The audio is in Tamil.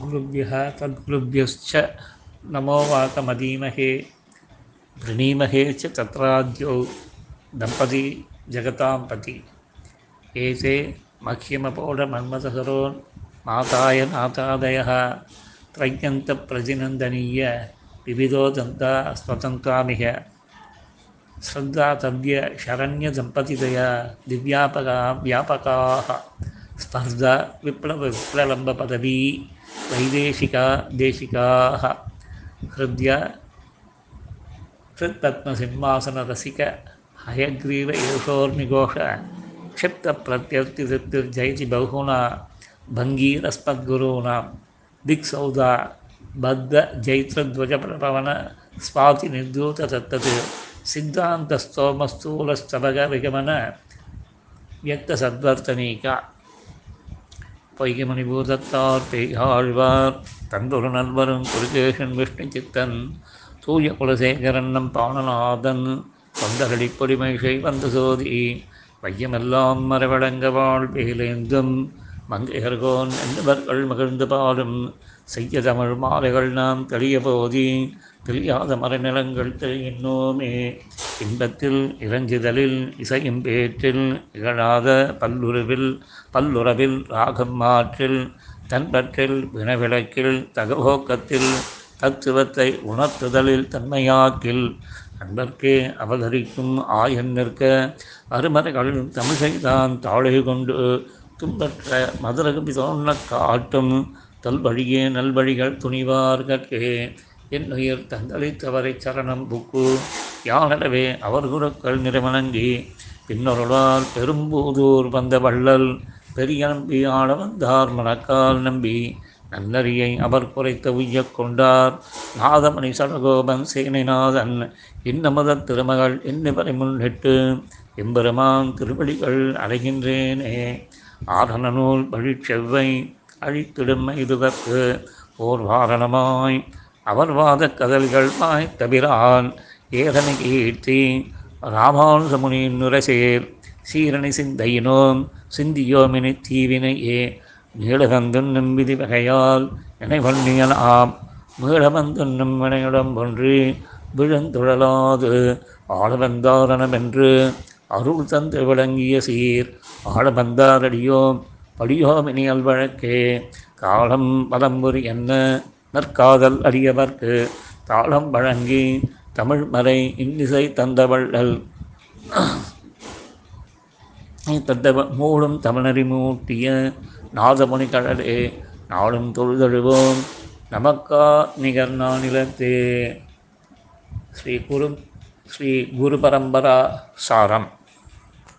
गुरुभ्यः तद्गुरुभ्यश्च नमो वाकमदीमहे वृणीमहे च तत्राद्यौ दम्पती जगतां पति। एते मह्यमपोढमन्मथसरोन् माताय नाथादयः त्रय्यन्तप्रतिनन्दनीय विविधो दन्ता स्वतन्त्रामिह। श्रद्धातव्य शरण्यदम्पतिदया दिव्यापका व्यापकाः। स्पर्धा विप्लवविप्ललम्बपदवी वैदेशिका, देशिकाः, हृद्य, हृत्पद्मसिंहासनरसिक, हयग्रीव एषोर्निघोष क्षिप्तप्रत्यर्तिवृत्तिर्जयति बहुना, भङ्गीरस्मद्गुरूणां, दिक्सौदा बद्धजैत्रध्वजप्रपवन स्वातिनिर्धूततत्तत् सिद्धान्तस्तोमस्थूलस्तभगविगमन व्यक्तसद्वर्तनीका பொய்கமணிபூதத்தார் பெய்யாழ்வார். தந்தொரு நல்வரும் குருகேஷன் விஷ்ணு சித்தன் தூய குலசேகரன் நம் பாணநாதன் தொண்டரடி பொடிமைஷை வந்த சோதி வையமெல்லாம் மரவழங்க வாழ்வேலேந்தும் மங்கையர்கோன் என்பவர்கள் மகிழ்ந்து பாடும் செய்ய தமிழ் மாலைகள் நாம் தெளிய போதி தெரியாத மரநிலங்கள் தெரியின்னோமே இன்பத்தில் இறஞ்சிதலில் இசையும் பேற்றில் இகழாத பல்லுறவில் பல்லுறவில் ராகம் மாற்றில் தன்பற்றில் வினவிளக்கில் தகவோக்கத்தில் தத்துவத்தை உணர்த்துதலில் தன்மையாக்கில் அன்பர்க்கே அவதரிக்கும் ஆயன் நிற்க அருமறைகள் தமிழை தான் தாழை கொண்டு துன்பற்ற மதுரகபி தோன்ற காட்டும் தொல்வழியே நல்வழிகள் துணிவார்கே என் உயிர் தந்தளித்தவரை சரணம் புக்கு. யானடவே அவர் குருக்கள் நிறைவணங்கி பின்னொருளால் பெரும்பூதூர் வந்த வள்ளல் பெரிய நம்பி ஆள வந்தார் மணக்கால் நம்பி நன்னறியை அவர் குறைத்த உய்ய கொண்டார். நாதமணி சடகோபன் சேனைநாதன் இன்னமத திருமகள் என்னவரை முன்னிட்டு எம்பெருமான் திருவடிகள் அடைகின்றேனே. ஆரணநூல் வழிச்செவ்வை அழித்திடும் இதுவற்கு ஓர் வாரணமாய் அவர் வாத கதல்கள் மாய் தவிரான் ஏதனை கீர்த்தி ராமானுசமுனியின் நுரசேர் சீரணி சிந்தையினோம் சிந்தியோமினி தீவினையே நீளகந்துண்ணும் விதி வகையால் நினைவண்ணியனாம் மீளவந்துண்ணும் வினையுடம் ஒன்று விழுந்துழலாது ஆளவந்தாரணமென்று அருள் தந்து விளங்கிய சீர் ஆளவந்தாரடியோம் படியோமினி அல்வழக்கே காலம் பதம்புரி என்ன? நற்காதல் அடியவர்க்கு தாளம் வழங்கி தமிழ் மறை இன்னிசை தந்தவள்ளல் தந்தவ மூடும் தமிழறி மூட்டிய நாதமுனி கடலே நாளும் தொழுதழுவோம் நமக்கா நிகர் நானிலத்தே. ஸ்ரீ குரு ஸ்ரீ குரு பரம்பரா சாரம்.